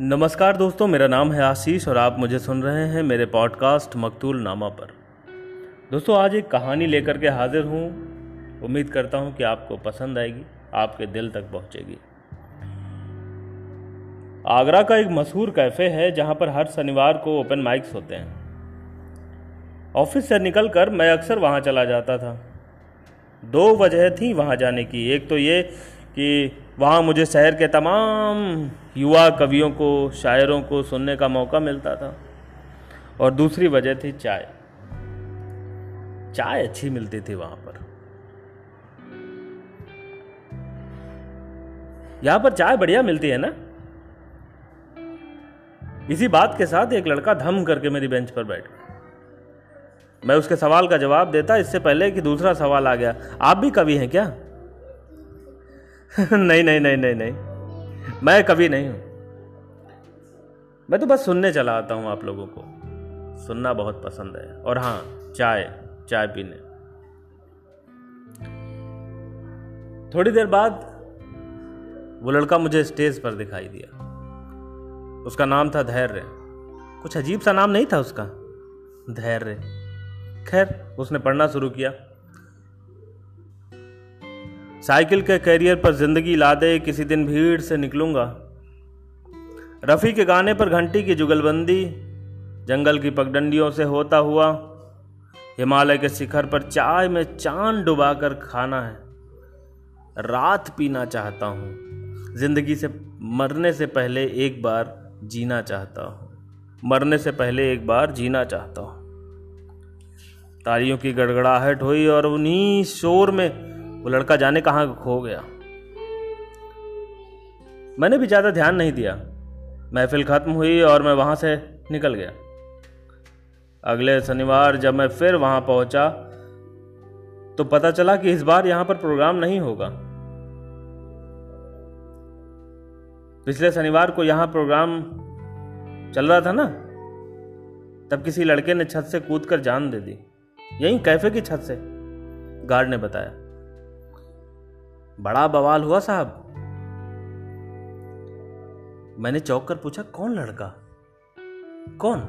नमस्कार दोस्तों, मेरा नाम है आशीष और आप मुझे सुन रहे हैं मेरे पॉडकास्ट मकतूल नामा पर। दोस्तों, आज एक कहानी लेकर के हाजिर हूँ। उम्मीद करता हूँ कि आपको पसंद आएगी, आपके दिल तक पहुँचेगी। आगरा का एक मशहूर कैफ़े है, जहाँ पर हर शनिवार को ओपन माइक्स होते हैं। ऑफ़िस से निकलकर मैं अक्सर वहाँ चला जाता था। दो वजह थी वहाँ जाने की। एक तो ये कि वहाँ मुझे शहर के तमाम युवा कवियों को, शायरों को सुनने का मौका मिलता था। और दूसरी वजह थी चाय। चाय अच्छी मिलती थी वहाँ पर। यहाँ पर चाय बढ़िया मिलती है ना? इसी बात के साथ एक लड़का धम करके मेरी बेंच पर बैठ गया। मैं उसके सवाल का जवाब देता, इससे पहले कि दूसरा सवाल आ गया। आप भी कवि हैं क्या? नहीं नहीं नहीं नहीं नहीं। मैं कभी नहीं हूँ। मैं तो बस सुनने चला आता हूँ आप लोगों को। सुनना बहुत पसंद है। और हाँ चाय चाय पीने। थोड़ी देर बाद वो लड़का मुझे स्टेज पर दिखाई दिया। उसका नाम था धैर्य। कुछ अजीब सा नाम नहीं था उसका? धैर्य। खैर, उसने पढ़ना शुरू किया। साइकिल के कैरियर पर ज़िंदगी ला दे किसी दिन भीड़ से निकलूँगा। रफ़ी के गाने पर घंटी की जुगलबंदी, जंगल की पगडंडियों से होता हुआ, हिमालय के शिखर पर चाय में चाँद डुबाकर खाना है। रात पीना चाहता हूँ। ज़िंदगी से, मरने से पहले एक बार जीना चाहता हूँ। मरने से पहले एक बार जीना चाहता हूँ। तालियों की गड़गड़ाहट हुई और उन्हीं शोर में वो लड़का जाने कहाँ खो गया। मैंने भी ज़्यादा ध्यान नहीं दिया। महफिल ख़त्म हुई और मैं वहाँ से निकल गया। अगले शनिवार जब मैं फिर वहाँ पहुँचा तो पता चला कि इस बार यहाँ पर प्रोग्राम नहीं होगा। पिछले शनिवार को यहाँ प्रोग्राम चल रहा था ना, तब किसी लड़के ने छत से कूदकर जान दे दी। यहीं कैफ़े की छत से, गार्ड ने बताया। बड़ा बवाल हुआ साहब। मैंने चौक कर पूछा, कौन लड़का? कौन?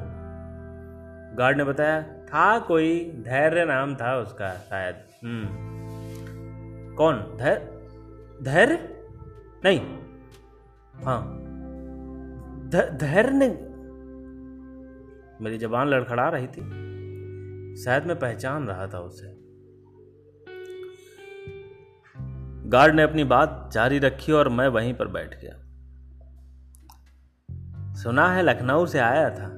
गार्ड ने बताया, था कोई, धैर्य नाम था उसका शायद। हम्म। कौन? धैर्य धैर्य? नहीं। हाँ। धैर्य ने मेरी जबान लड़खड़ा रही थी। शायद मैं पहचान रहा था उसे। गार्ड ने अपनी बात जारी रखी और मैं वहीं पर बैठ गया। सुना है लखनऊ से आया था।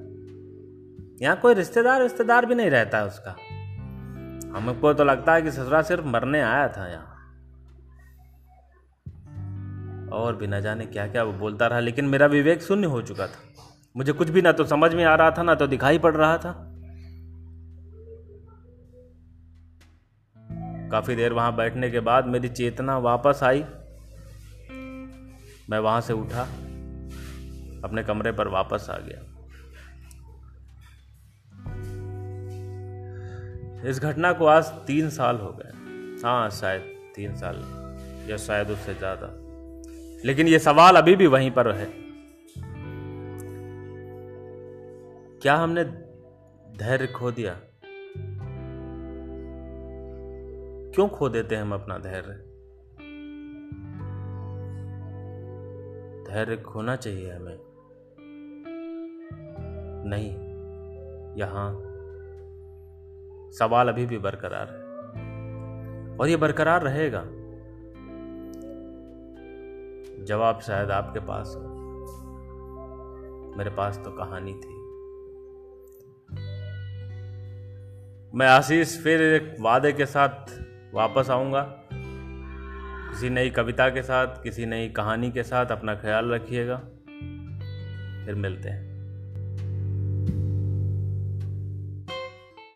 यहाँ कोई रिश्तेदार रिश्तेदार भी नहीं रहता उसका। हमको तो लगता है कि ससुरा सिर्फ़ मरने आया था यहाँ। और भी न जाने क्या क्या वो बोलता रहा, लेकिन मेरा विवेक शून्य हो चुका था। मुझे कुछ भी ना तो समझ में आ रहा था, ना तो दिखाई पड़ रहा था। काफ़ी देर वहाँ बैठने के बाद मेरी चेतना वापस आई। मैं वहाँ से उठा, अपने कमरे पर वापस आ गया। इस घटना को आज तीन साल हो गए। हाँ शायद तीन साल या शायद उससे ज़्यादा। लेकिन ये सवाल अभी भी वहीं पर है क्या हमने धैर्य खो दिया? क्यों खो देते हैं हम अपना धैर्य? धैर्य खोना चाहिए हमें। नहीं, यहाँ सवाल अभी भी बरकरार है। और ये बरकरार रहेगा। जवाब शायद आपके पास हो। मेरे पास तो कहानी थी। मैं आशीष फिर एक वादे के साथ वापस आऊँगा। किसी नई कविता के साथ, किसी नई कहानी के साथ अपना ख्याल रखिएगा। फिर मिलते हैं।